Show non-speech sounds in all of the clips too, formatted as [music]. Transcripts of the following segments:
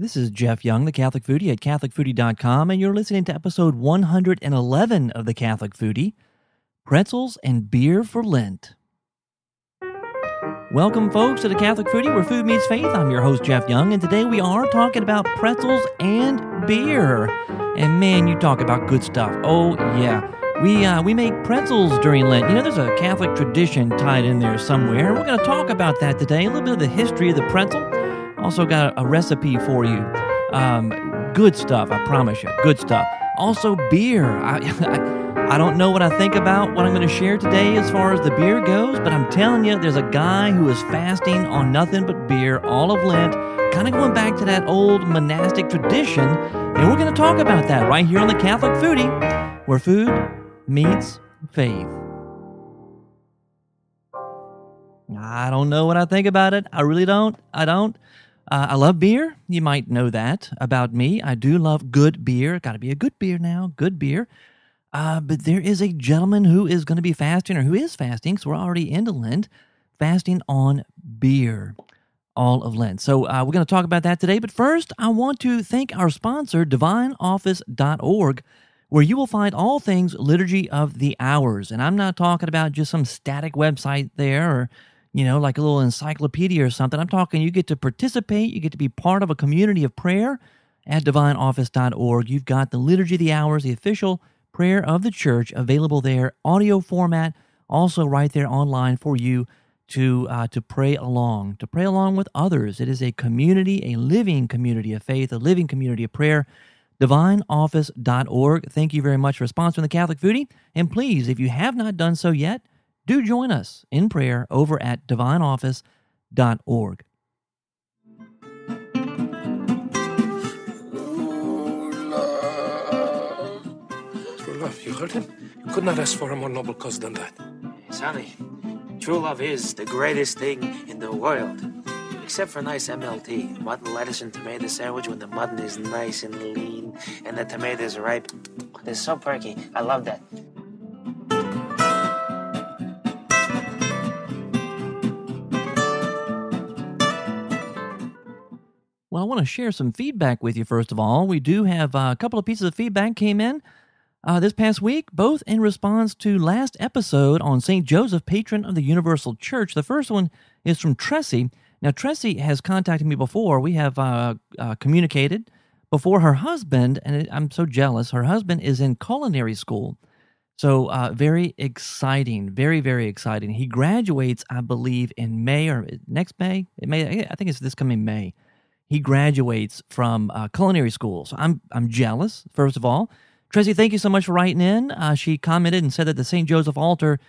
This is Jeff Young, the Catholic Foodie at CatholicFoodie.com, and you're listening to episode 111 of the Catholic Foodie Pretzels and Beer for Lent. Welcome, folks, to the Catholic Foodie, where food meets faith. I'm your host, Jeff Young, and today we are talking about pretzels and beer. And man, you talk about good stuff. Oh, yeah. We, uh, we make pretzels during Lent. You know, there's a Catholic tradition tied in there somewhere. We're going to talk about that today, a little bit of the history of the pretzel also got a, recipe for you. Um, good stuff, I promise you. Good stuff. Also, beer. I, I, [laughs] I don't know what I think about what I'm going to share today as far as the beer goes, but I'm telling you, there's a guy who is fasting on nothing but beer all of Lent, kind of going back to that old monastic tradition. And we're going to talk about that right here on the Catholic Foodie, where food meets faith. I don't know what I think about it. I really don't. I don't. Uh, I love beer. You might know that about me. I do love good beer. Got to be a good beer now. Good beer. Uh, but there is a gentleman who is going to be fasting, or who is fasting, because we're already into Lent, fasting on beer all of Lent. So uh, we're going to talk about that today. But first, I want to thank our sponsor, divineoffice.org, where you will find all things Liturgy of the Hours. And I'm not talking about just some static website there or you know, like a little encyclopedia or something. I'm talking you get to participate, you get to be part of a community of prayer at divineoffice.org. You've got the Liturgy of the Hours, the official prayer of the church, available there, audio format, also right there online for you to uh, to pray along, to pray along with others. It is a community, a living community of faith, a living community of prayer. DivineOffice.org. Thank you very much for sponsoring the Catholic Foodie. And please, if you have not done so yet, do join us in prayer over at divineoffice.org. True love, you heard him? You could not ask for a more noble cause than that. Sonny, true love is the greatest thing in the world. Except for nice MLT, mutton, lettuce, and tomato sandwich when the mutton is nice and lean and the tomato is ripe. They're so perky. I love that. Well, I want to share some feedback with you, first of all. We do have uh, a couple of pieces of feedback came in uh, this past week, both in response to last episode on St. Joseph, patron of the Universal Church. The first one is from Tressie. Now, Tressie has contacted me before. We have uh, uh communicated before her husband, and I'm so jealous, her husband is in culinary school. So, uh, very exciting, very, very exciting. He graduates, I believe, in May or next May. May, I think it's this coming May he graduates from uh, culinary school. So I'm I'm jealous. First of all, Tracy, thank you so much for writing in. Uh, she commented and said that the St. Joseph altar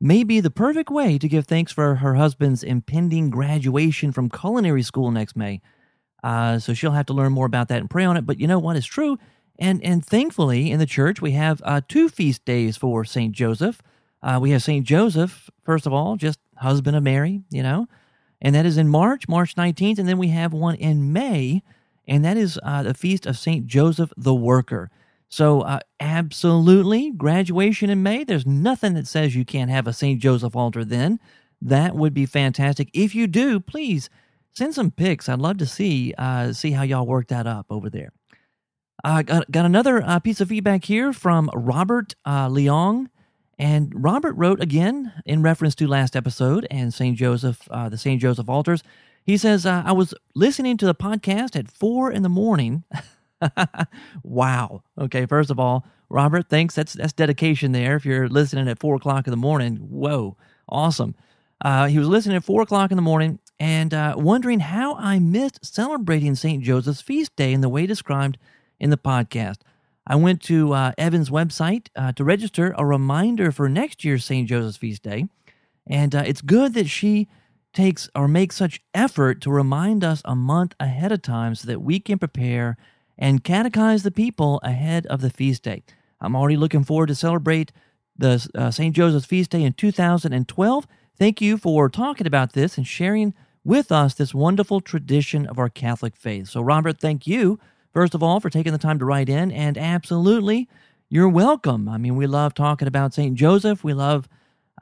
may be the perfect way to give thanks for her husband's impending graduation from culinary school next May. Uh, so she'll have to learn more about that and pray on it. But you know what is true, and and thankfully in the church we have uh, two feast days for St. Joseph. Uh, we have St. Joseph first of all, just husband of Mary, you know and that is in March, March 19th. And then we have one in May, and that is uh, the Feast of St. Joseph the Worker. So, uh, absolutely, graduation in May. There's nothing that says you can't have a St. Joseph altar then. That would be fantastic. If you do, please send some pics. I'd love to see uh, see how y'all work that up over there. I uh, got, got another uh, piece of feedback here from Robert uh, Leong. And Robert wrote again in reference to last episode and St. Joseph, uh, the St. Joseph altars. He says, uh, I was listening to the podcast at four in the morning. [laughs] wow. Okay, first of all, Robert, thanks. That's that's dedication there. If you're listening at four o'clock in the morning, whoa, awesome. Uh, he was listening at four o'clock in the morning and uh, wondering how I missed celebrating St. Joseph's feast day in the way described in the podcast. I went to uh, Evan's website uh, to register a reminder for next year's St. Joseph's Feast Day. And uh, it's good that she takes or makes such effort to remind us a month ahead of time so that we can prepare and catechize the people ahead of the feast day. I'm already looking forward to celebrate the uh, St. Joseph's Feast Day in 2012. Thank you for talking about this and sharing with us this wonderful tradition of our Catholic faith. So, Robert, thank you first of all, for taking the time to write in. And absolutely, you're welcome. I mean, we love talking about St. Joseph. We love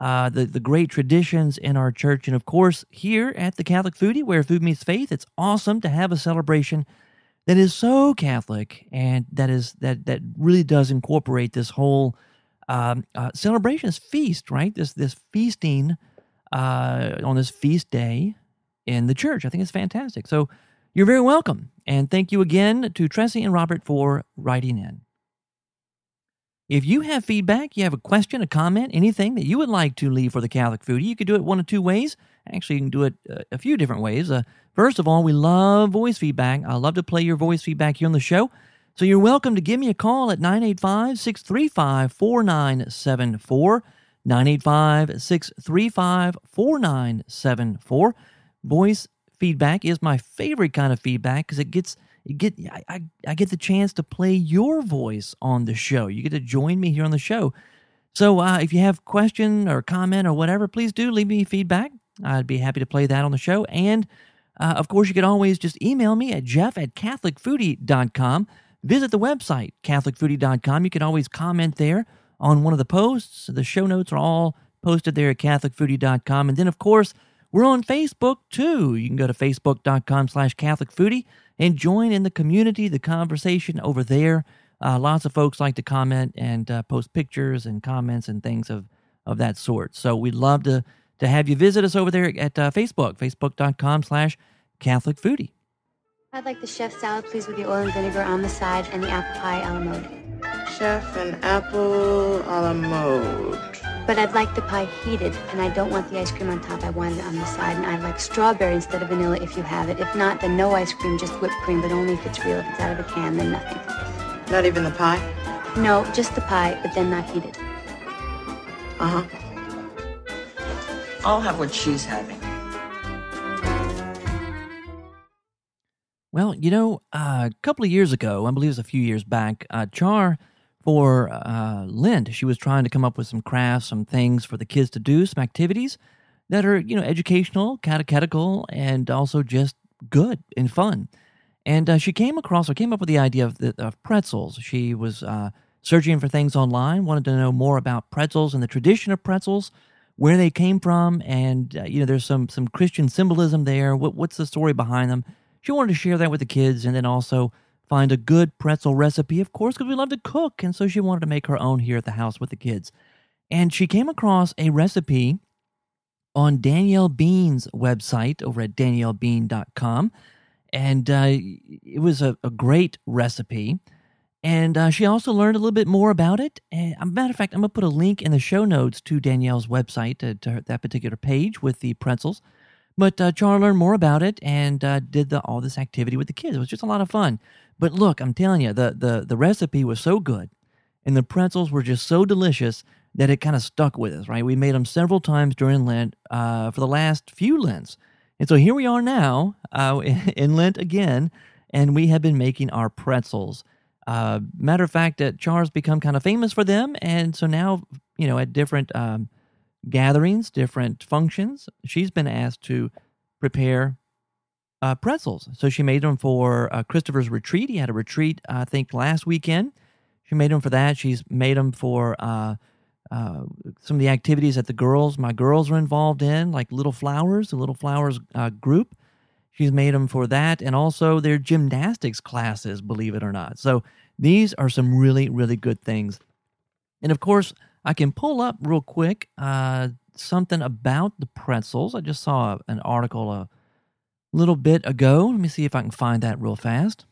uh, the, the great traditions in our church. And of course, here at the Catholic Foodie, where food meets faith, it's awesome to have a celebration that is so Catholic and that is that that really does incorporate this whole um, uh, celebration, this feast, right? This this feasting uh, on this feast day in the church. I think it's fantastic. So you're very welcome, and thank you again to Tressie and Robert for writing in. If you have feedback, you have a question, a comment, anything that you would like to leave for the Catholic Foodie, you could do it one of two ways. Actually, you can do it uh, a few different ways. Uh, first of all, we love voice feedback. I love to play your voice feedback here on the show. So you're welcome to give me a call at 985 635 4974. 985 635 4974. Voice feedback is my favorite kind of feedback because it gets you get I, I get the chance to play your voice on the show. You get to join me here on the show. So uh, if you have question or comment or whatever, please do leave me feedback. I'd be happy to play that on the show. And uh, of course, you can always just email me at jeff at catholicfoodie.com. Visit the website, catholicfoodie.com. You can always comment there on one of the posts. The show notes are all posted there at catholicfoodie.com. And then, of course, we're on Facebook too. You can go to facebook.com slash catholicfoodie and join in the community, the conversation over there. Uh, lots of folks like to comment and uh, post pictures and comments and things of, of that sort. So we'd love to, to have you visit us over there at uh, Facebook, facebook.com slash Catholic Foodie. I'd like the chef salad, please, with the oil and vinegar on the side and the apple pie a la mode. Chef and apple a la mode. But I'd like the pie heated, and I don't want the ice cream on top. I want it on the side, and I'd like strawberry instead of vanilla if you have it. If not, then no ice cream, just whipped cream, but only if it's real. If it's out of a can, then nothing. Not even the pie? No, just the pie, but then not heated. Uh huh. I'll have what she's having. Well, you know, uh, a couple of years ago, I believe it was a few years back, uh, Char for uh. She was trying to come up with some crafts, some things for the kids to do, some activities that are, you know, educational, catechetical, and also just good and fun. And uh, she came across or came up with the idea of, the, of pretzels. She was uh, searching for things online, wanted to know more about pretzels and the tradition of pretzels, where they came from, and uh, you know, there's some some Christian symbolism there. What, what's the story behind them? She wanted to share that with the kids, and then also find a good pretzel recipe, of course, because we love to cook. And so she wanted to make her own here at the house with the kids. And she came across a recipe on Danielle Bean's website over at daniellebean.com. And uh, it was a, a, great recipe. And uh, she also learned a little bit more about it. And, a matter of fact, I'm going to put a link in the show notes to Danielle's website, to, to that particular page with the pretzels. But uh, Char learned more about it and uh, did the, all this activity with the kids. It was just a lot of fun. But look, I'm telling you, the, the, the recipe was so good and the pretzels were just so delicious that it kind of stuck with us, right? We made them several times during Lent uh, for the last few Lents. And so here we are now uh, [laughs] in Lent again, and we have been making our pretzels. Uh, matter of fact, that Char's become kind of famous for them, and so now you know at different um, gatherings, different functions, she's been asked to prepare uh, pretzels. So she made them for uh, Christopher's retreat. He had a retreat, I think, last weekend. She made them for that. She's made them for uh, uh, some of the activities that the girls, my girls, are involved in, like Little Flowers, the Little Flowers uh, group. She's made them for that, and also their gymnastics classes, believe it or not. So these are some really, really good things. And of course, I can pull up real quick uh, something about the pretzels. I just saw an article a little bit ago. Let me see if I can find that real fast.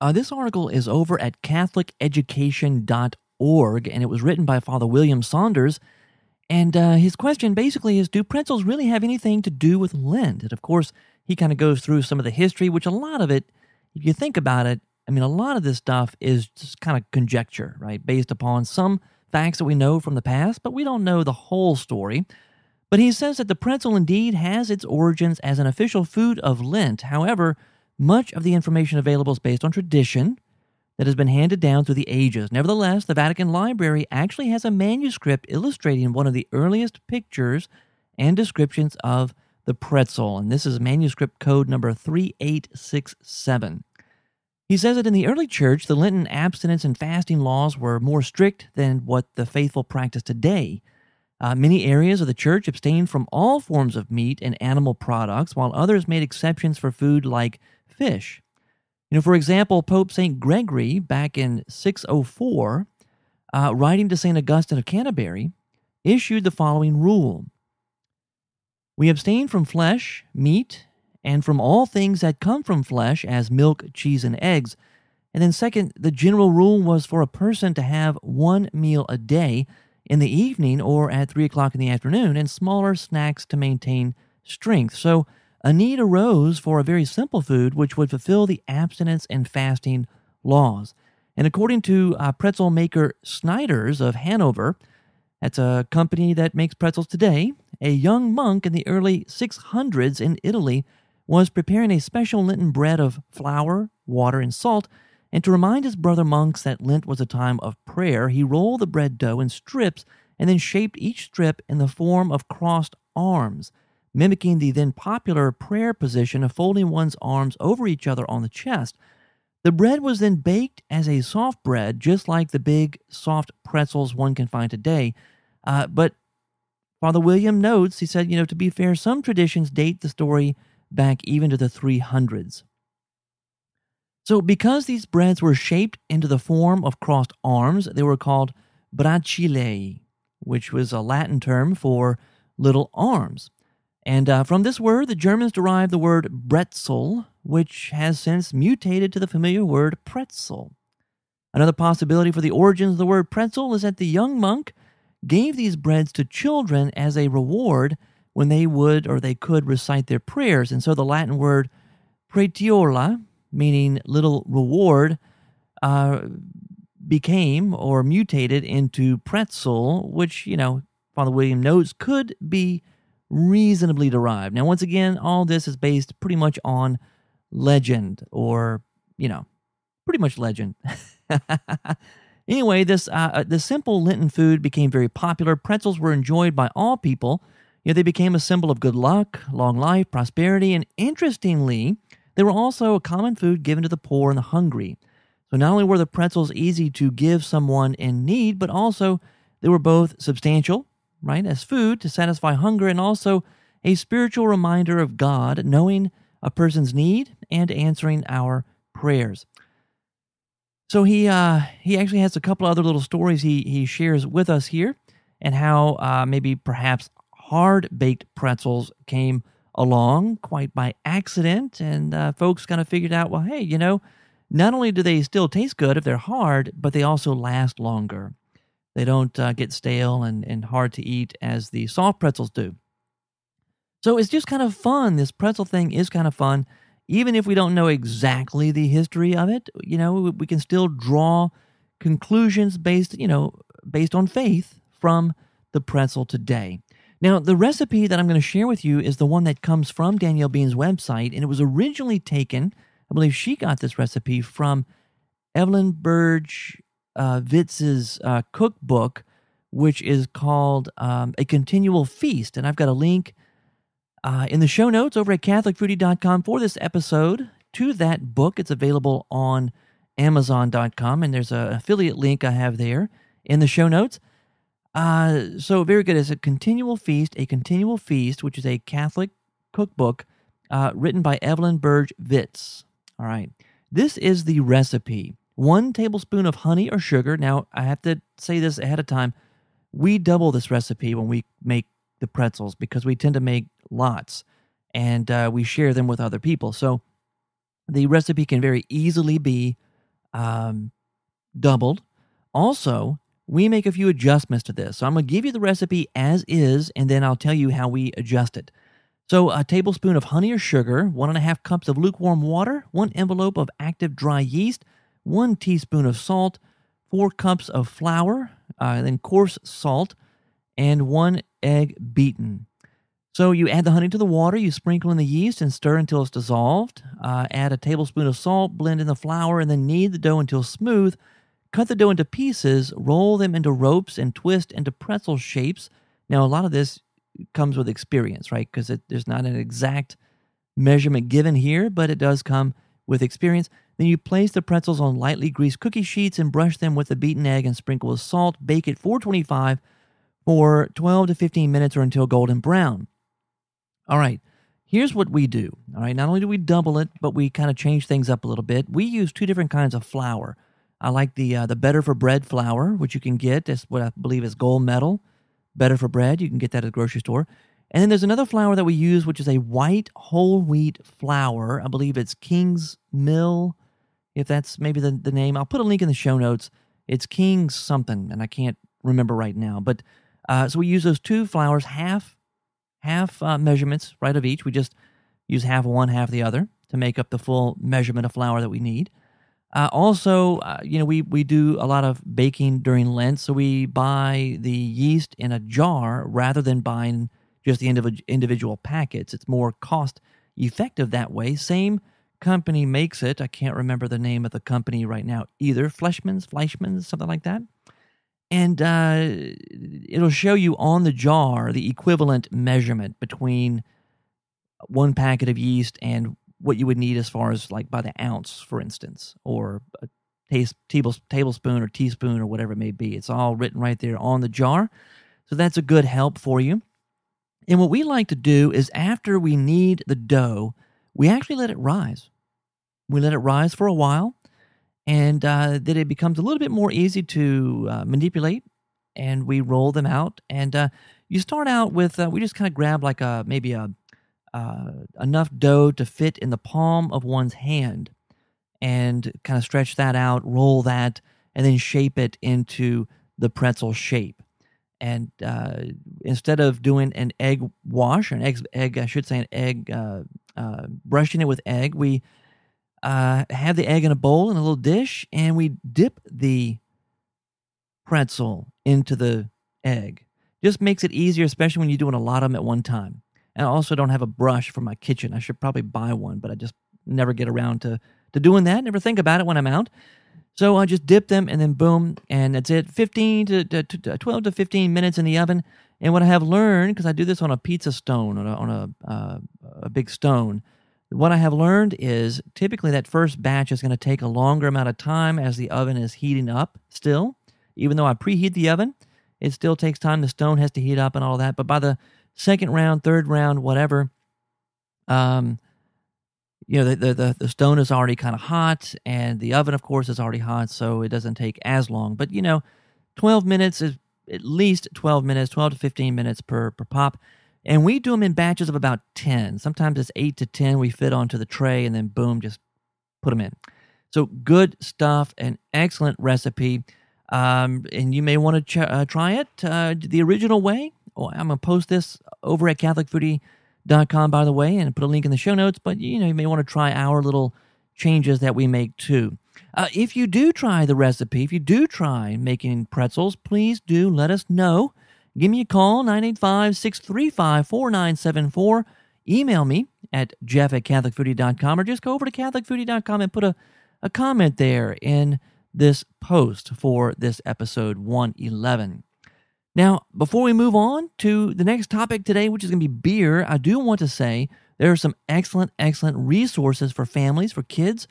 Uh, this article is over at CatholicEducation.org, and it was written by Father William Saunders. And uh, his question basically is Do pretzels really have anything to do with Lent? And of course, he kind of goes through some of the history, which a lot of it, if you think about it, I mean, a lot of this stuff is just kind of conjecture, right? Based upon some facts that we know from the past, but we don't know the whole story. But he says that the pretzel indeed has its origins as an official food of Lent. However, much of the information available is based on tradition that has been handed down through the ages. Nevertheless, the Vatican Library actually has a manuscript illustrating one of the earliest pictures and descriptions of the pretzel, and this is manuscript code number 3867. He says that in the early church, the Lenten abstinence and fasting laws were more strict than what the faithful practice today. Uh, many areas of the church abstained from all forms of meat and animal products, while others made exceptions for food like fish. You know, for example, Pope St. Gregory, back in 604, uh, writing to St. Augustine of Canterbury, issued the following rule We abstain from flesh, meat, and from all things that come from flesh, as milk, cheese, and eggs. And then, second, the general rule was for a person to have one meal a day in the evening or at 3 o'clock in the afternoon, and smaller snacks to maintain strength. So, a need arose for a very simple food which would fulfill the abstinence and fasting laws. And according to uh, pretzel maker Snyder's of Hanover, that's a company that makes pretzels today, a young monk in the early 600s in Italy was preparing a special Lenten bread of flour, water, and salt. And to remind his brother monks that Lent was a time of prayer, he rolled the bread dough in strips and then shaped each strip in the form of crossed arms mimicking the then popular prayer position of folding one's arms over each other on the chest. The bread was then baked as a soft bread, just like the big, soft pretzels one can find today. Uh, but Father William notes, he said, you know, to be fair, some traditions date the story back even to the 300s. So, because these breads were shaped into the form of crossed arms, they were called bracciae, which was a Latin term for little arms. And uh, from this word, the Germans derived the word bretzel, which has since mutated to the familiar word pretzel. Another possibility for the origins of the word pretzel is that the young monk gave these breads to children as a reward when they would or they could recite their prayers. And so the Latin word pretiola, meaning little reward, uh, became or mutated into pretzel, which, you know, Father William notes could be reasonably derived. Now, once again, all this is based pretty much on legend or, you know, pretty much legend. [laughs] anyway, this uh, uh, the simple Lenten food became very popular. Pretzels were enjoyed by all people. You know, they became a symbol of good luck, long life, prosperity, and interestingly, they were also a common food given to the poor and the hungry. So not only were the pretzels easy to give someone in need, but also they were both substantial right, as food to satisfy hunger and also a spiritual reminder of God, knowing a person's need and answering our prayers. So he uh, he actually has a couple other little stories he he shares with us here, and how uh, maybe perhaps hard baked pretzels came along quite by accident, and uh, folks kind of figured out, well, hey, you know, not only do they still taste good if they're hard, but they also last longer. They don't uh, get stale and, and hard to eat as the soft pretzels do. So it's just kind of fun. This pretzel thing is kind of fun. Even if we don't know exactly the history of it, you know, we can still draw conclusions based, you know, based on faith from the pretzel today. Now, the recipe that I'm going to share with you is the one that comes from Danielle Bean's website, and it was originally taken, I believe she got this recipe from Evelyn Birge uh, Vitz's uh, cookbook, which is called um, A Continual Feast. And I've got a link uh, in the show notes over at CatholicFoodie.com for this episode to that book. It's available on Amazon.com, and there's an affiliate link I have there in the show notes. Uh, so very good. It's a continual feast, a continual feast, which is a Catholic cookbook uh, written by Evelyn Birge Vitz. All right. This is the recipe one tablespoon of honey or sugar. Now, I have to say this ahead of time. We double this recipe when we make the pretzels because we tend to make lots and uh, we share them with other people. So the recipe can very easily be um, doubled. Also, we make a few adjustments to this. So I'm going to give you the recipe as is, and then I'll tell you how we adjust it. So, a tablespoon of honey or sugar, one and a half cups of lukewarm water, one envelope of active dry yeast, one teaspoon of salt, four cups of flour, uh, then coarse salt, and one egg beaten. So you add the honey to the water, you sprinkle in the yeast and stir until it's dissolved. Uh, add a tablespoon of salt, blend in the flour, and then knead the dough until smooth. Cut the dough into pieces, roll them into ropes, and twist into pretzel shapes. Now, a lot of this comes with experience, right? Because there's not an exact measurement given here, but it does come with experience. Then you place the pretzels on lightly greased cookie sheets and brush them with a beaten egg and sprinkle with salt. Bake at 425 for 12 to 15 minutes or until golden brown. All right. here's what we do. All right. Not only do we double it, but we kind of change things up a little bit. We use two different kinds of flour. I like the uh, the Better for Bread flour, which you can get. That's what I believe is gold medal. Better for Bread. You can get that at the grocery store. And then there's another flour that we use, which is a white whole wheat flour. I believe it's King's Mill, if that's maybe the, the name. I'll put a link in the show notes. It's King's something, and I can't remember right now. But uh, so we use those two flours, half half uh, measurements, right, of each. We just use half one, half the other to make up the full measurement of flour that we need. Uh, also, uh, you know, we, we do a lot of baking during Lent, so we buy the yeast in a jar rather than buying just the indiv- individual packets. It's more cost effective that way. Same company makes it. I can't remember the name of the company right now either. Fleischmann's, Fleischmann's, something like that. And uh, it'll show you on the jar the equivalent measurement between one packet of yeast and what you would need as far as like by the ounce, for instance, or a taste, tablespoon or teaspoon or whatever it may be. It's all written right there on the jar. So that's a good help for you. And what we like to do is after we knead the dough, we actually let it rise. We let it rise for a while, and uh, then it becomes a little bit more easy to uh, manipulate. And we roll them out. And uh, you start out with, uh, we just kind of grab like a maybe a uh, enough dough to fit in the palm of one's hand and kind of stretch that out, roll that, and then shape it into the pretzel shape. And uh, instead of doing an egg wash, an egg, egg I should say, an egg, uh, uh brushing it with egg, we uh, have the egg in a bowl in a little dish, and we dip the pretzel into the egg. Just makes it easier, especially when you're doing a lot of them at one time. And I also don't have a brush for my kitchen. I should probably buy one, but I just never get around to, to doing that. Never think about it when I'm out. So I just dip them and then boom, and that's it. 15 to, to, to 12 to 15 minutes in the oven. And what I have learned, because I do this on a pizza stone, on a, on a, uh, a big stone, what I have learned is typically that first batch is going to take a longer amount of time as the oven is heating up still. Even though I preheat the oven, it still takes time. The stone has to heat up and all that. But by the second round, third round, whatever. Um, you know, the, the, the stone is already kind of hot, and the oven, of course, is already hot, so it doesn't take as long. But, you know, 12 minutes is at least 12 minutes, 12 to 15 minutes per, per pop. And we do them in batches of about 10. Sometimes it's 8 to 10 we fit onto the tray, and then boom, just put them in. So good stuff, an excellent recipe. Um, and you may want to ch- uh, try it uh, the original way. Oh, I'm going to post this over at CatholicFoodie.com, by the way, and put a link in the show notes. But you know, you may want to try our little changes that we make too. Uh, if you do try the recipe, if you do try making pretzels, please do let us know. Give me a call, 985 635 4974. Email me at jeff at CatholicFoodie.com or just go over to CatholicFoodie.com and put a, a comment there in this post for this episode 111. Now, before we move on to the next topic today, which is going to be beer, I do want to say there are some excellent, excellent resources for families, for kids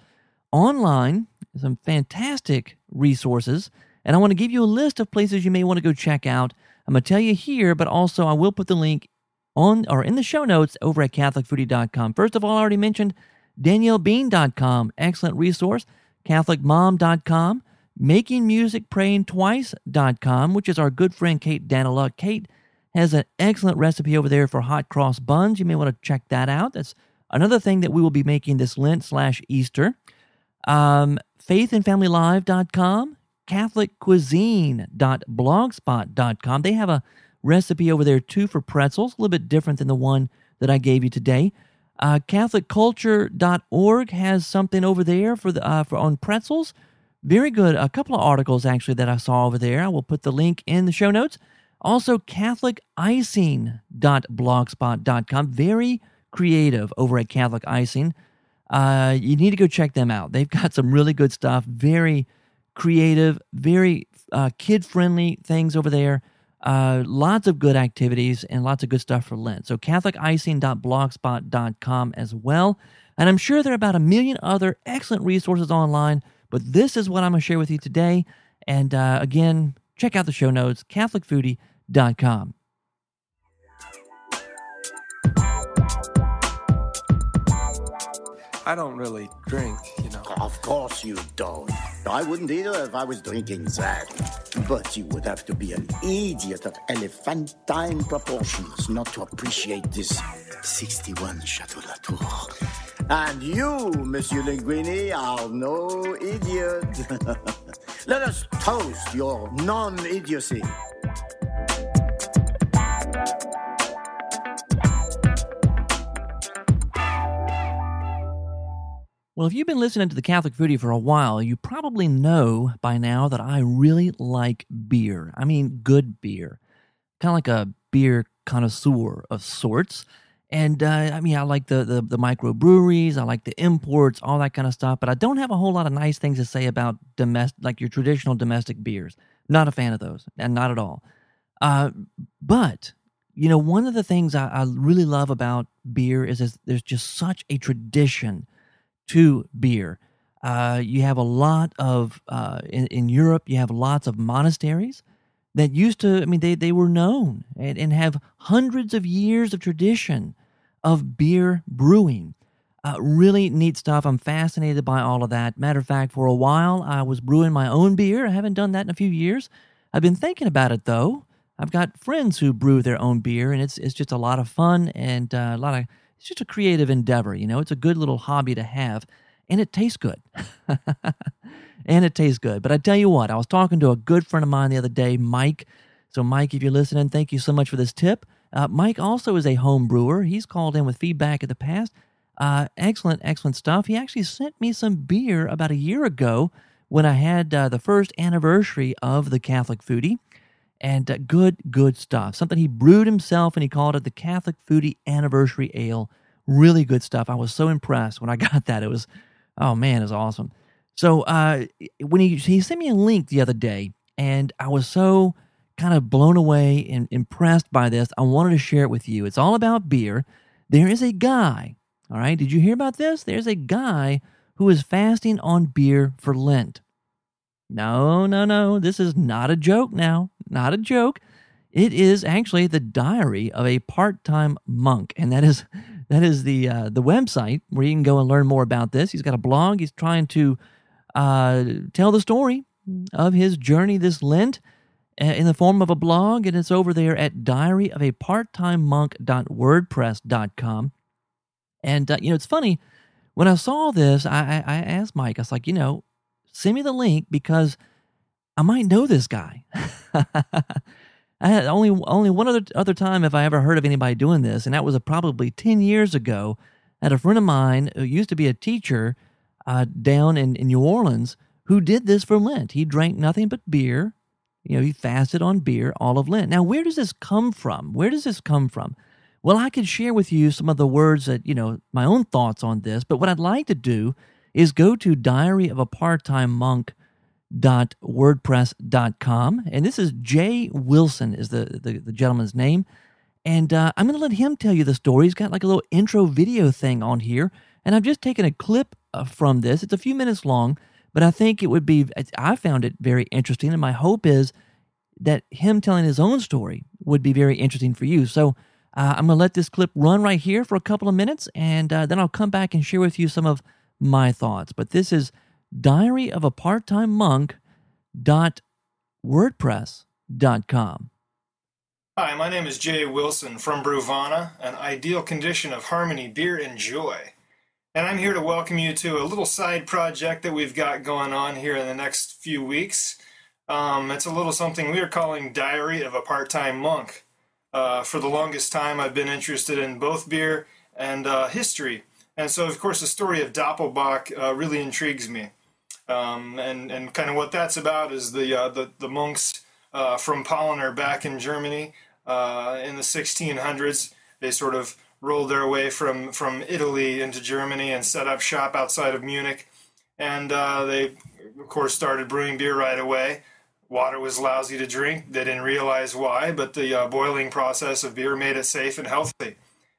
online, some fantastic resources. And I want to give you a list of places you may want to go check out. I'm going to tell you here, but also I will put the link on or in the show notes over at CatholicFoodie.com. First of all, I already mentioned DanielleBean.com, excellent resource, CatholicMom.com, makingmusicprayingtwice.com, which is our good friend Kate Daneluk. Kate has an excellent recipe over there for hot cross buns. You may want to check that out. That's another thing that we will be making this Lent slash Easter. Um, faithandfamilylive.com, catholiccuisine.blogspot.com. They have a recipe over there too for pretzels, a little bit different than the one that I gave you today. Uh, CatholicCulture.org has something over there for the uh, for on pretzels. Very good. A couple of articles actually that I saw over there. I will put the link in the show notes. Also, CatholicIcing.blogspot.com. Very creative over at Catholic Icing. Uh, you need to go check them out. They've got some really good stuff. Very creative, very uh, kid friendly things over there. Uh, lots of good activities and lots of good stuff for Lent. So, CatholicIcing.blogspot.com as well. And I'm sure there are about a million other excellent resources online but this is what I'm going to share with you today. And uh, again, check out the show notes, CatholicFoodie.com. I don't really drink, you know. Of course you don't. I wouldn't either if I was drinking that. But you would have to be an idiot of elephantine proportions not to appreciate this 61 Chateau Latour. And you, Monsieur Linguini, are no idiot. [laughs] Let us toast your non idiocy. Well, if you've been listening to the Catholic Foodie for a while, you probably know by now that I really like beer. I mean, good beer. Kind of like a beer connoisseur of sorts. And uh, I mean, I like the, the the microbreweries, I like the imports, all that kind of stuff. But I don't have a whole lot of nice things to say about domestic, like your traditional domestic beers. Not a fan of those, and not at all. Uh, but you know, one of the things I, I really love about beer is, is there's just such a tradition to beer. Uh, you have a lot of uh, in, in Europe. You have lots of monasteries that used to. I mean, they they were known and, and have hundreds of years of tradition of beer brewing. Uh, really neat stuff. I'm fascinated by all of that. Matter of fact, for a while I was brewing my own beer. I haven't done that in a few years. I've been thinking about it though. I've got friends who brew their own beer, and it's it's just a lot of fun and uh, a lot of it's just a creative endeavor. You know, it's a good little hobby to have, and it tastes good. [laughs] and it tastes good. But I tell you what, I was talking to a good friend of mine the other day, Mike. So, Mike, if you're listening, thank you so much for this tip. Uh, Mike also is a home brewer. He's called in with feedback in the past. Uh, excellent, excellent stuff. He actually sent me some beer about a year ago when I had uh, the first anniversary of the Catholic Foodie. And uh, good, good stuff. Something he brewed himself and he called it the Catholic Foodie Anniversary Ale. Really good stuff. I was so impressed when I [laughs] got that. It was, oh man, it was awesome. So uh, when he he sent me a link the other day, and I was so kind of blown away and impressed by this. I wanted to share it with you. It's all about beer. There is a guy. All right, did you hear about this? There's a guy who is fasting on beer for Lent. No, no, no. This is not a joke now. Not a joke. It is actually the diary of a part-time monk, and that is that is the uh, the website where you can go and learn more about this. He's got a blog. He's trying to uh, tell the story of his journey this Lent uh, in the form of a blog, and it's over there at diaryofaparttimemonk.wordpress.com. And uh, you know, it's funny when I saw this, I, I, I asked Mike. I was like, you know, send me the link because I might know this guy. [laughs] I had only only one other other time have I ever heard of anybody doing this, and that was probably ten years ago. Had a friend of mine who used to be a teacher uh, down in, in New Orleans who did this for Lent. He drank nothing but beer. You know, he fasted on beer all of Lent. Now, where does this come from? Where does this come from? Well, I could share with you some of the words that, you know, my own thoughts on this, but what I'd like to do is go to Diary of a Part-Time Monk wordpress.com and this is jay wilson is the, the, the gentleman's name. And uh, i'm going to let him tell you the story. He's got like a little intro video thing on here. And i've just taken a clip uh, from this. It's a few minutes long but i think it would be i found it very interesting. And my hope is that him telling his own story would be very interesting for you. So uh, i'm going to let this clip run right here for a couple of minutes. And uh, then i'll come back and share with you some of my thoughts. But this is diary of a part-time monk dot wordpress dot com Hi, my name is Jay Wilson from Bruvana, an ideal condition of harmony, beer, and joy. And I'm here to welcome you to a little side project that we've got going on here in the next few weeks. Um, it's a little something we are calling Diary of a Part-Time Monk. Uh, for the longest time, I've been interested in both beer and uh, history. And so, of course, the story of Doppelbock uh, really intrigues me. Um, and and kind of what that's about is the uh, the, the monks uh, from Paulaner back in Germany uh, in the 1600s. They sort of rolled their way from from Italy into Germany and set up shop outside of Munich. And uh, they, of course, started brewing beer right away. Water was lousy to drink. They didn't realize why, but the uh, boiling process of beer made it safe and healthy.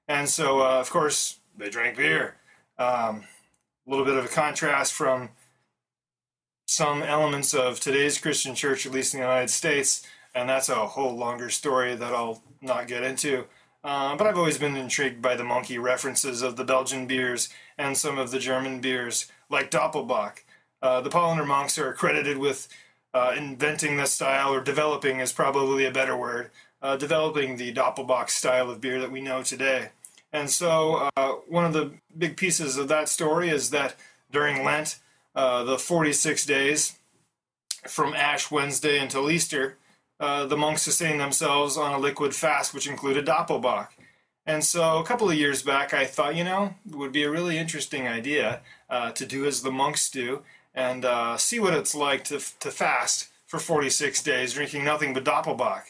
And so, uh, of course, they drank beer. Um, a little bit of a contrast from some elements of today's Christian church, at least in the United States, and that's a whole longer story that I'll not get into. Uh, but I've always been intrigued by the monkey references of the Belgian beers and some of the German beers, like Doppelbock. Uh, the Paulaner monks are credited with uh, inventing this style, or developing is probably a better word, uh, developing the Doppelbock style of beer that we know today. And so, uh, one of the big pieces of that story is that during Lent, uh, the 46 days from Ash Wednesday until Easter, uh, the monks sustained themselves on a liquid fast, which included Doppelbock. And so, a couple of years back, I thought, you know, it would be a really interesting idea uh, to do as the monks do and uh, see what it's like to, to fast for 46 days, drinking nothing but Doppelbock.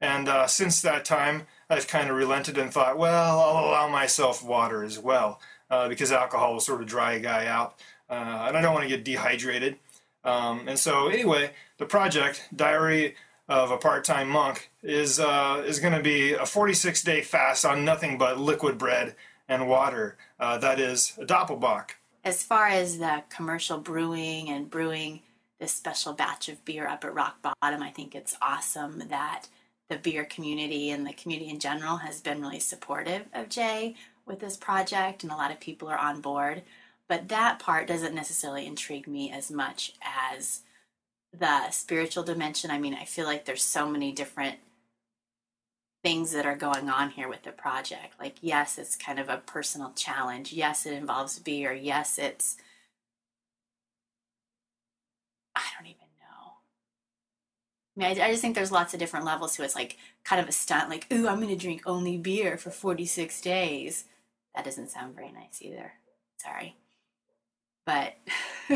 And uh, since that time, I've kind of relented and thought, well, I'll allow myself water as well, uh, because alcohol will sort of dry a guy out, uh, and I don't want to get dehydrated. Um, and so, anyway, the project, Diary of a Part-Time Monk, is uh, is going to be a 46-day fast on nothing but liquid bread and water. Uh, that is a Doppelbock. As far as the commercial brewing and brewing this special batch of beer up at Rock Bottom, I think it's awesome that the beer community and the community in general has been really supportive of Jay with this project, and a lot of people are on board. But that part doesn't necessarily intrigue me as much as the spiritual dimension. I mean, I feel like there's so many different things that are going on here with the project. Like, yes, it's kind of a personal challenge. Yes, it involves beer. Yes, it's. I don't even know. I mean, I, I, just think there's lots of different levels to it. It's like kind of a stunt, like, ooh, I'm going to drink only beer for 46 days. That doesn't sound very nice either. Sorry. But [laughs]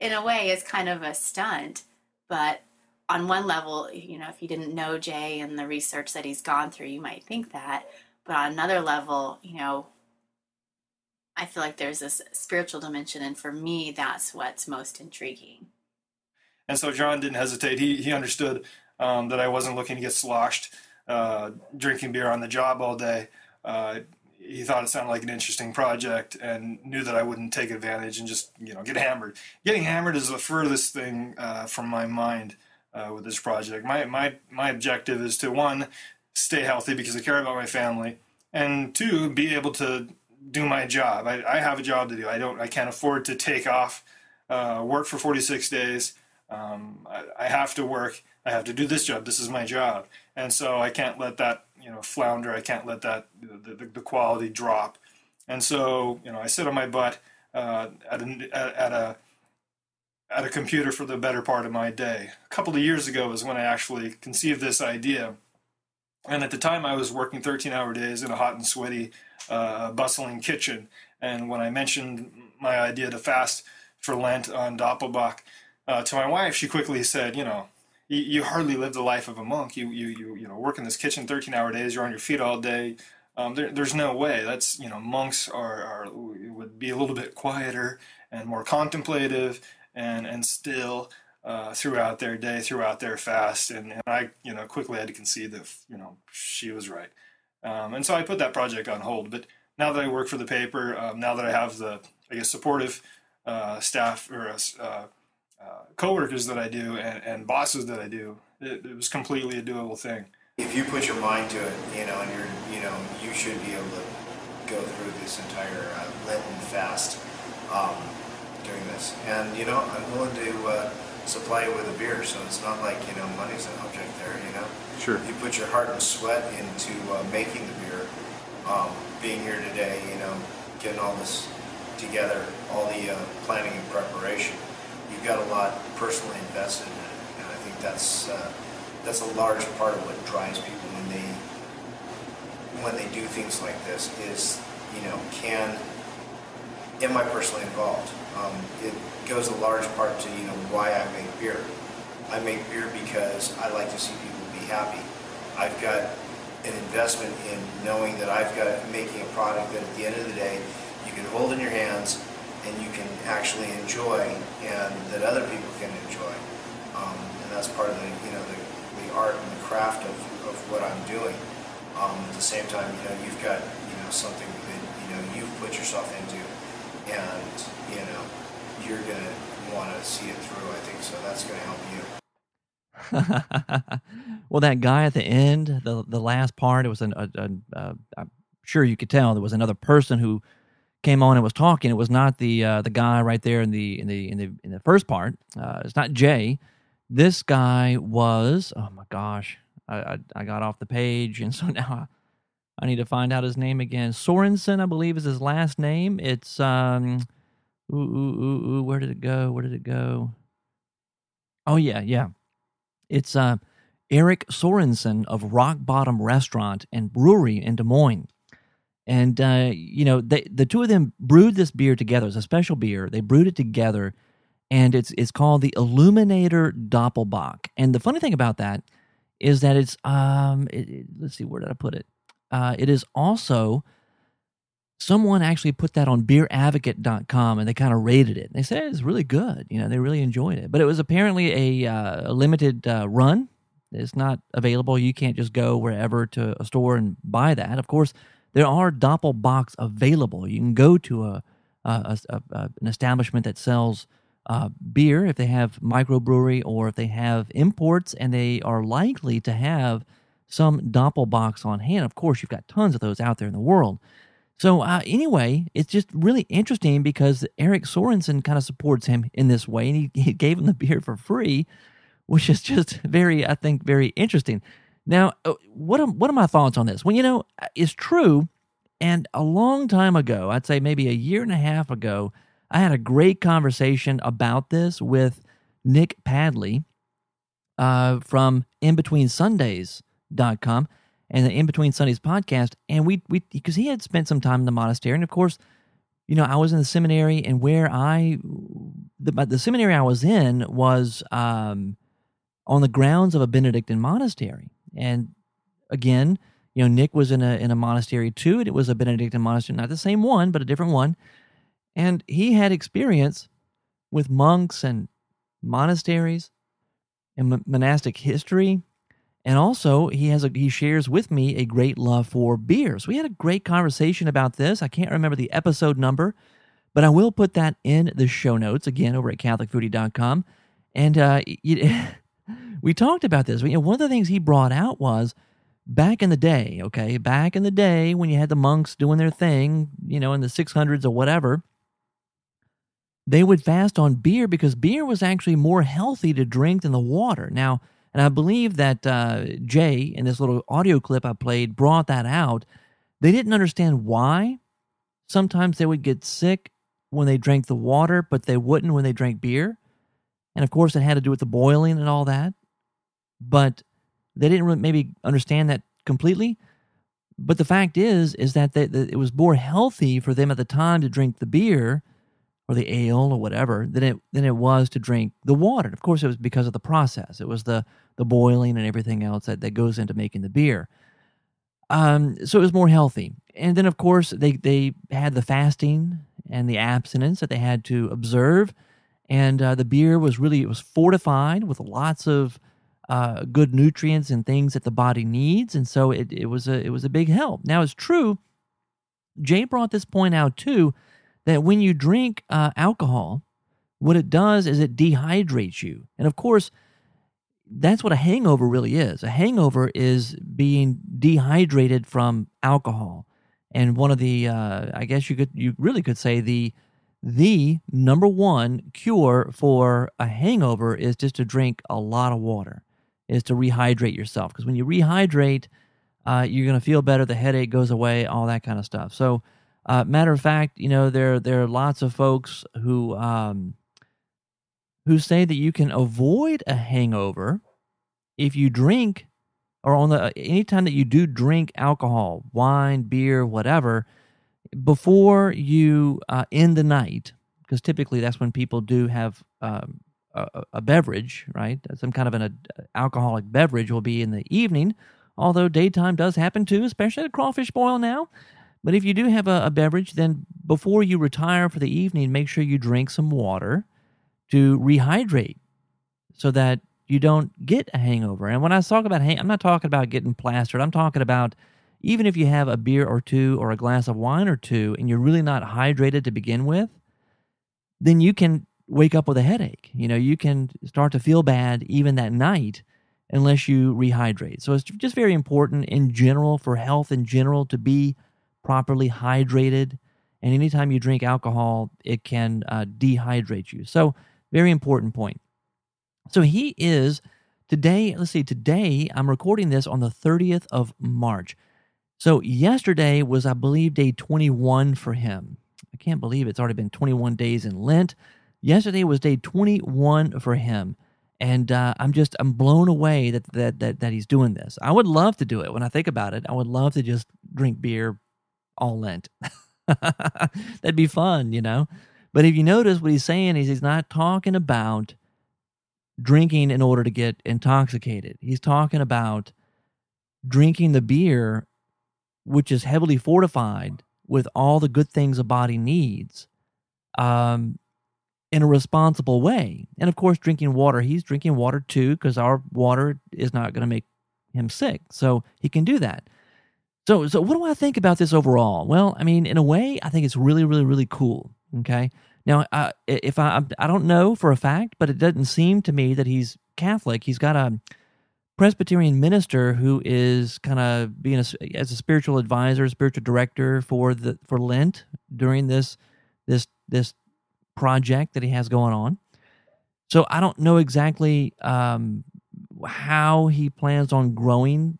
in a way, it's kind of a stunt. But on one level, you know, if you didn't know Jay and the research that he's gone through, you might think that. But on another level, you know, I feel like there's this spiritual dimension. And for me, that's what's most intriguing. And so John didn't hesitate. He he understood um, that I wasn't looking to get sloshed uh, drinking beer on the job all day. Uh, he thought it sounded like an interesting project and knew that I wouldn't take advantage and just you know get hammered. Getting hammered is the furthest thing uh, from my mind uh, with this project. My my my objective is to one stay healthy because I care about my family, and two be able to do my job. I, I have a job to do. I don't. I can't afford to take off uh, work for 46 days um, I, I, have to work. I have to do this job. This is my job, and so I can't let that you know flounder. I can't let that the, the, the quality drop. And so you know, I sit on my butt uh, at a at a at a computer for the better part of my day. A couple of years ago is when I actually conceived this idea. And at the time, I was working 13 hour days in a hot and sweaty, uh, bustling kitchen. And when I mentioned my idea to fast for Lent on Doppelbock, uh, to my wife, she quickly said, you know, you, you, hardly live the life of a monk. You, you, you, you know, work in this kitchen 13 hour days. You're on your feet all day. Um, there, there's no way. That's, you know, monks are, are, would be a little bit quieter and more contemplative and, and still uh, throughout their day, throughout their fast. And, and I, you know, quickly had to concede that, you know, she was right. Um, and so I put that project on hold. But now that I work for the paper, um, now that I have the, I guess, supportive uh, staff or uh, uh, coworkers that I do and, and bosses that I do, it, it, was completely a doable thing. If you put your mind to it, you know, and you're, you know, you should be able to go through this entire uh, Lenten fast um, doing this. And you know, I'm willing to uh, supply you with a beer, so it's not like you know money's an object there. You know, sure. You put your heart and sweat into uh, making the beer. Um, being here today, you know, getting all this together, all the uh, planning and preparation you've got a lot personally invested in it, and I think that's uh, that's a large part of what drives people when they when they do things like this. Is you know can am I personally involved? Um, it goes a large part to you know why I make beer. I make beer because I like to see people be happy. I've got an investment in knowing that I've got making a product that at the end of the day you can hold in your hands and you can actually enjoy and that other people can enjoy. Um, and that's part of the, you know, the, the art and the craft of, of what I'm doing. Um, at the same time, you know, you've got, you know, something that, you know, you've put yourself into and, you know, you're going to want to see it through, I think. So that's going to help you. [laughs] Well, that guy at the end, the the last part, it was an. A, a, a, I'm sure you could tell there was another person who came on and was talking. It was not the uh, the guy right there in the in the in the in the first part. Uh, it's not Jay. This guy was. Oh my gosh, I, I I got off the page, and [laughs] so now I, I need to find out his name again. Sorensen, I believe, is his last name. It's um. Ooh, ooh, ooh, ooh, where did it go? Where did it go? Oh yeah, yeah. It's uh Eric Sorensen of Rock Bottom Restaurant and Brewery in Des Moines. And, uh, you know, they, the two of them brewed this beer together. It's a special beer. They brewed it together, and it's, it's called the Illuminator Doppelbock. And the funny thing about that is that it's, um, it, it, let's see, where did I put it? Uh, it is also, someone actually put that on beeradvocate.com and they kind of rated it. They said it's really good. You know, they really enjoyed it. But it was apparently a, uh, a limited uh, run it's not available. You can't just go wherever to a store and buy that. Of course, there are Doppelbocks available. You can go to a, a, a, a an establishment that sells uh, beer if they have microbrewery or if they have imports, and they are likely to have some Doppelbocks on hand. Of course, you've got tons of those out there in the world. So uh, anyway, it's just really interesting because Eric Sorensen kind of supports him in this way, and he, he gave him the beer for free which is just [laughs] very, I think, very interesting. Now, uh, what are, what are my thoughts on this? Well, you know, uh, it's true. And a long time ago, I'd say maybe a year and a half ago, I had a great conversation about this with Nick Padley uh, from InBetweenSundays.com and the In Between Sundays podcast. And we, we, because he had spent some time in the monastery. And of course, you know, I was in the seminary, and where I, the, the seminary I was in was, um, on the grounds of a Benedictine monastery. And again, you know, Nick was in a in a monastery too, and it was a Benedictine monastery, not the same one, but a different one. And he had experience with monks and monasteries and monastic history. And also, he has a, he shares with me a great love for beer. So we had a great conversation about this. I can't remember the episode number, but I will put that in the show notes again over at CatholicFoodie.com. And uh, [laughs] we talked about this. You know, one of the things he brought out was back in the day, okay, back in the day when you had the monks doing their thing, you know, in the 600s or whatever, they would fast on beer because beer was actually more healthy to drink than the water. Now, and I believe that uh, Jay, in this little audio clip I played, brought that out. They didn't understand why sometimes they would get sick when they drank the water, but they wouldn't when they drank beer. And of course, it had to do with the boiling and all that. But they didn't really maybe understand that completely. But the fact is, is that, they, that it was more healthy for them at the time to drink the beer or the ale or whatever than it than it was to drink the water. Of course, it was because of the process. It was the the boiling and everything else that, that goes into making the beer. Um, so it was more healthy. And then, of course, they they had the fasting and the abstinence that they had to observe and uh, the beer was really it was fortified with lots of uh, good nutrients and things that the body needs, and so it, it was a it was a big help. Now it's true. Jay brought this point out too that when you drink uh, alcohol, what it does is it dehydrates you, and of course. That's what a hangover really is. A hangover is being dehydrated from alcohol, and one of the, uh, I guess you could, you really could say the the number one cure for a hangover is just to drink a lot of water, is to rehydrate yourself. Because when you rehydrate, uh, you're going to feel better. The headache goes away, all that kind of stuff. So, uh, matter of fact, you know there there are lots of folks who um, who say that you can avoid a hangover if you drink, or on the anytime that you do drink alcohol, wine, beer, whatever before you uh, end the night, because typically that's when people do have um, a, a, beverage, right? Some kind of an a, alcoholic beverage will be in the evening, although daytime does happen too, especially at crawfish boil now. But if you do have a, a beverage, then before you retire for the evening, make sure you drink some water to rehydrate so that you don't get a hangover. And when I talk about hang, I'm not talking about getting plastered. I'm talking about even if you have a beer or two or a glass of wine or two and you're really not hydrated to begin with, then you can wake up with a headache. You know, you can start to feel bad even that night. unless you rehydrate. So it's just very important in general for health in general to be properly hydrated. And anytime you drink alcohol, it can uh, dehydrate you. So, very important point. So, he is today, let's see, today I'm recording this on the 30th of March. So, yesterday was, I believe, day 21 for him. I can't believe it's already been 21 days in Lent. Yesterday was day 21 for him and uh, I'm just I'm blown away that, that that that he's doing this. I would love to do it. When I think about it, I would love to just drink beer all Lent. [laughs] That'd be fun, you know. But if you notice what he's saying is he's not talking about drinking in order to get intoxicated. He's talking about drinking the beer, which is heavily fortified with all the good things a body needs. Um, in a responsible way. And of course, drinking water, he's drinking water too, because our water is not going to make him sick. So he can do that. So, so what do I think about this overall? Well, I mean, in a way, I think it's really, really, really cool. Okay. Now, uh, if I, I don't know for a fact, but it doesn't seem to me that he's Catholic. He's got a Presbyterian minister who is kind of being a, as a spiritual advisor, spiritual director for the for Lent during this this this project that he has going on. So I don't know exactly um, how he plans on growing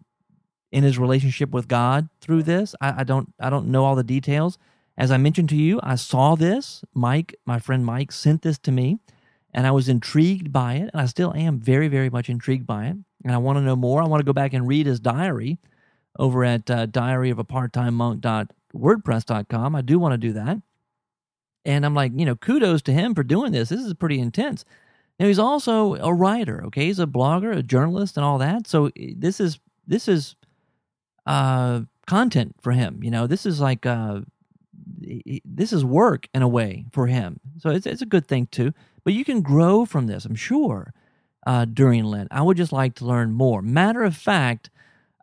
in his relationship with God through this. I, I, don't I don't know all the details. As I mentioned to you, I saw this. Mike, my friend Mike, sent this to me, and I was intrigued by it, and I still am very, very much intrigued by it. And I want to know more. I want to go back and read his diary over at uh, diaryofaparttimemonk.wordpress.com. I do want to do that. And I'm like, you know, kudos to him for doing this. This is pretty intense. Now he's also a writer. Okay, he's a blogger, a journalist, and all that. So eh, this is this is uh, content for him. You know, this is like uh, this is work in a way for him. So it's it's a good thing too. But you can grow from this, I'm sure, uh, during Lent. I would just like to learn more. Matter of fact,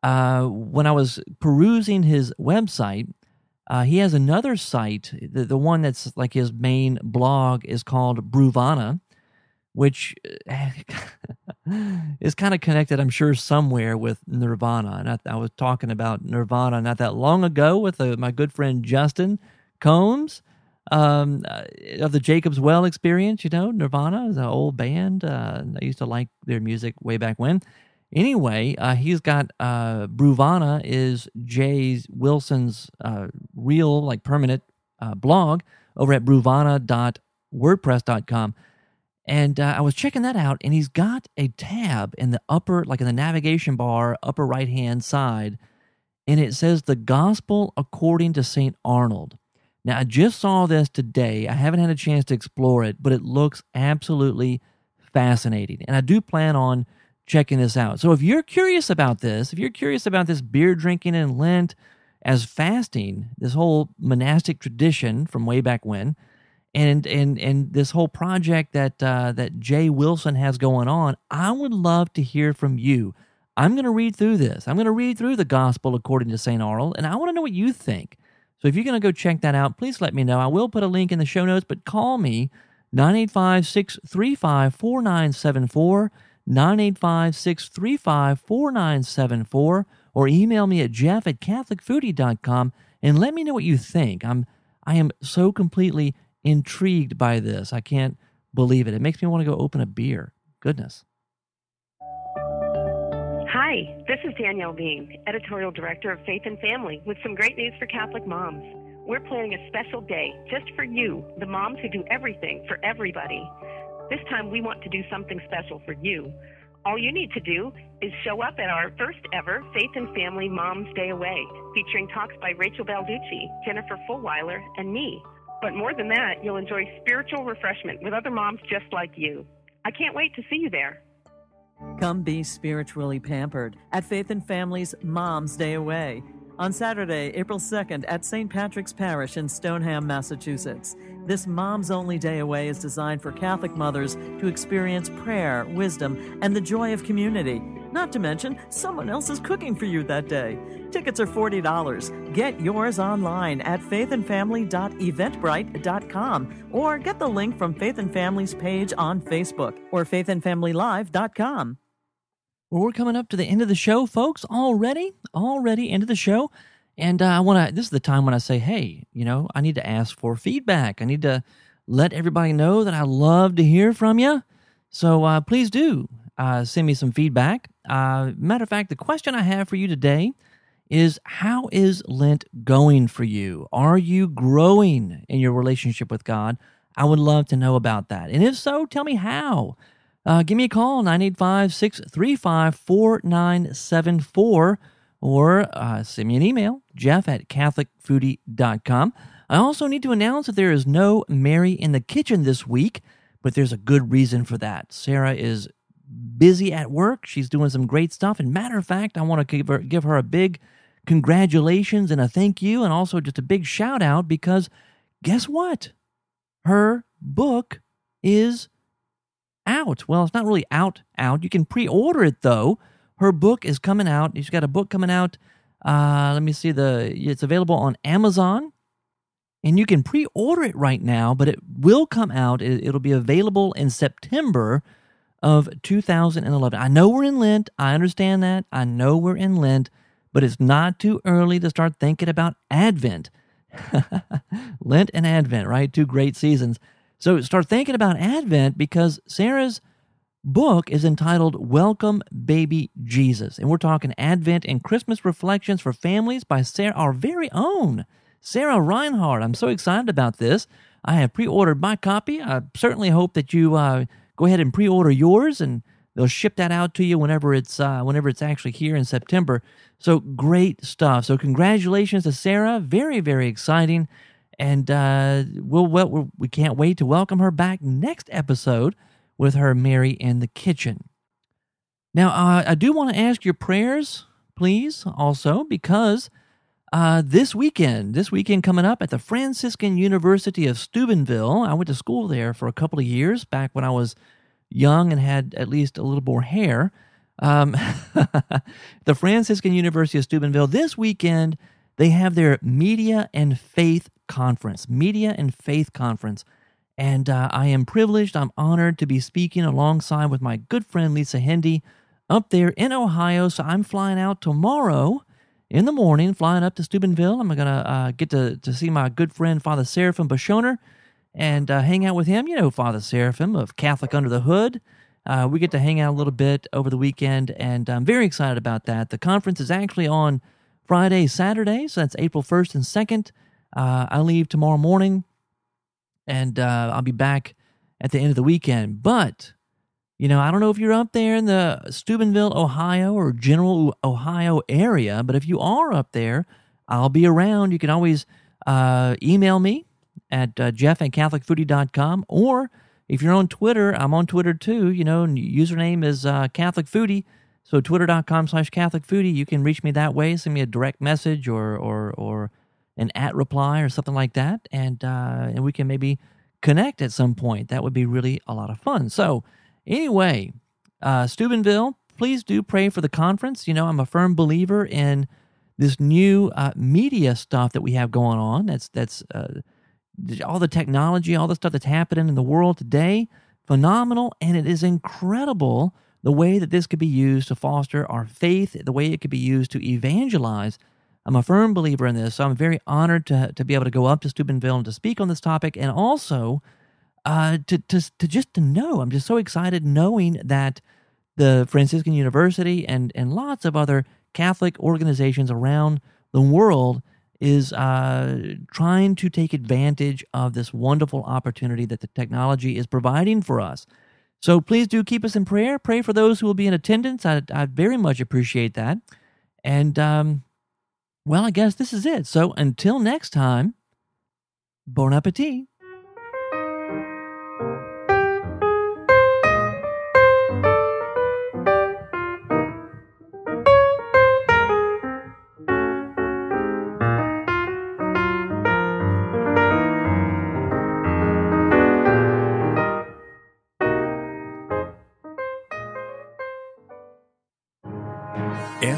uh, when I was perusing his website, uh, he has another site. The, the one that's like his main blog is called Bruvana, which [laughs] is kind of connected, I'm sure, somewhere with Nirvana. And I, I was talking about Nirvana not that long ago with uh, my good friend Justin Combs um, uh, of the Jacob's Well experience. You know, Nirvana is an old band. Uh, I used to like their music way back when. Anyway, uh, he's got uh, Bruvana is Jay Wilson's uh, real, like permanent uh, blog over at bruvana.wordpress.com. And I was checking that out, and he's got a tab in the upper, like in the navigation bar, upper right hand side, and it says the Gospel according to St. Arnold. Now, I just saw this today. I haven't had a chance to explore it, but it looks absolutely fascinating. And I do plan on checking this out. So if you're curious about this, if you're curious about this beer drinking in Lent as fasting, this whole monastic tradition from way back when, and and and this whole project that uh, that Jay Wilson has going on, I would love to hear from you. I'm going to read through this. I'm going to read through the Gospel according to St. Arnold, and I want to know what you think. So if you're going to go check that out, please let me know. I will put a link in the show notes, but call me 985 635 4974. 985 635 4974 or email me at jeff at catholicfoodie.com and let me know what you think. I'm I am so completely intrigued by this. I can't believe it. It makes me want to go open a beer. Goodness. Hi, this is Danielle Bean, editorial director of Faith and Family, with some great news for Catholic moms. We're planning a special day just for you, the moms who do everything for everybody. This time we want to do something special for you. All you need to do is show up at our first ever Faith and Family Mom's Day Away, featuring talks by Rachel Balducci, Jennifer Fulwiler, and me. But more than that, you'll enjoy spiritual refreshment with other moms just like you. I can't wait to see you there. Come be spiritually pampered at Faith and Family's Mom's Day Away on Saturday, April 2nd at St. Patrick's Parish in Stoneham, Massachusetts. This Mom's Only Day Away is designed for Catholic mothers to experience prayer, wisdom, and the joy of community. Not to mention, someone else is cooking for you that day. Tickets are $40. Get yours online at faithandfamily.eventbrite.com or get the link from Faith and Family's page on Facebook or faithandfamilylive.com. Well, we're coming up to the end of the show, folks. Already, already end of the show, and uh, I want to. This is the time when I say, "Hey, you know, I need to ask for feedback. I need to let everybody know that I love to hear from you. So uh, please do uh, send me some feedback. Uh, matter of fact, the question I have for you today is how is Lent going for you? Are you growing in your relationship with God? I would love to know about that. And if so, tell me how. Uh, give me a call, 985 635 4974, or uh, send me an email, jeff at catholicfoodie.com. I also need to announce that there is no Mary in the kitchen this week, but there's a good reason for that. Sarah is busy at work. She's doing some great stuff. And matter of fact, I want to give her, give her a big congratulations and a thank you, and also just a big shout out because guess what? Her book is out. Well, it's not really out, out. You can pre order it though. Her book is coming out. She's got a book coming out. Uh, let me see the. It's available on Amazon, and you can pre order it right now. But it will come out. It'll be available in September of 2011. I know we're in Lent. I understand that. I know we're in Lent, but it's not too early to start thinking about Advent. [laughs] Lent and Advent, right? Two great seasons. So start thinking about Advent because Sarah's book is entitled Welcome Baby Jesus. And we're talking Advent and Christmas reflections for families by Sarah, our very own Sarah Reinhard. I'm so excited about this. I have pre ordered my copy. I certainly hope that you uh, go ahead and pre order yours and they'll ship that out to you whenever it's uh, whenever it's actually here in September. So great stuff. So congratulations to Sarah. Very very exciting, and uh, we'll, we'll we can't wait to welcome her back next episode with her Mary in the kitchen. Now uh, I do want to ask your prayers, please, also because. Uh, this weekend, this weekend coming up at the Franciscan University of Steubenville. I went to school there for a couple of years back when I was young and had at least a little more hair. Um, [laughs] the Franciscan University of Steubenville, this weekend, they have their Media and Faith Conference. Media and Faith Conference. And uh, I am privileged, I'm honored to be speaking alongside with my good friend Lisa Hendey up there in Ohio. So I'm flying out tomorrow in the morning, flying up to Steubenville. I'm going to uh, get to, to see my good friend Father Seraphim Beshoner and uh, hang out with him. You know, Father Seraphim of Catholic Under the Hood. Uh, we get to hang out a little bit over the weekend, and I'm very excited about that. The conference is actually on Friday, Saturday, so that's April 1st and 2nd. Uh, I leave tomorrow morning, and uh, I'll be back at the end of the weekend. But, you know, I don't know if you're up there in the Steubenville, Ohio, or general Ohio area, but if you are up there, I'll be around. You can always uh, email me at uh, jeff at catholicfoodie.com or if you're on Twitter, I'm on Twitter too. You know, username is uh, Catholic Foodie. So twitter.com slash Catholic Foodie. You can reach me that way. Send me a direct message or or or an at reply or something like that, and uh, and we can maybe connect at some point. That would be really a lot of fun. So anyway, uh, Steubenville, please do pray for the conference. You know, I'm a firm believer in this new uh, media stuff that we have going on. That's that's uh, all the technology, all the stuff that's happening in the world today, phenomenal. And it is incredible the way that this could be used to foster our faith, the way it could be used to evangelize. I'm a firm believer in this. So I'm very honored to, to be able to go up to Steubenville and to speak on this topic and also uh, to, to, to just to know. I'm just so excited knowing that the Franciscan University and, and lots of other Catholic organizations around the world is uh, trying to take advantage of this wonderful opportunity that the technology is providing for us. So please do keep us in prayer. Pray for those who will be in attendance. I, I very much appreciate that. And, um, well, I guess this is it. So until next time, bon appetit.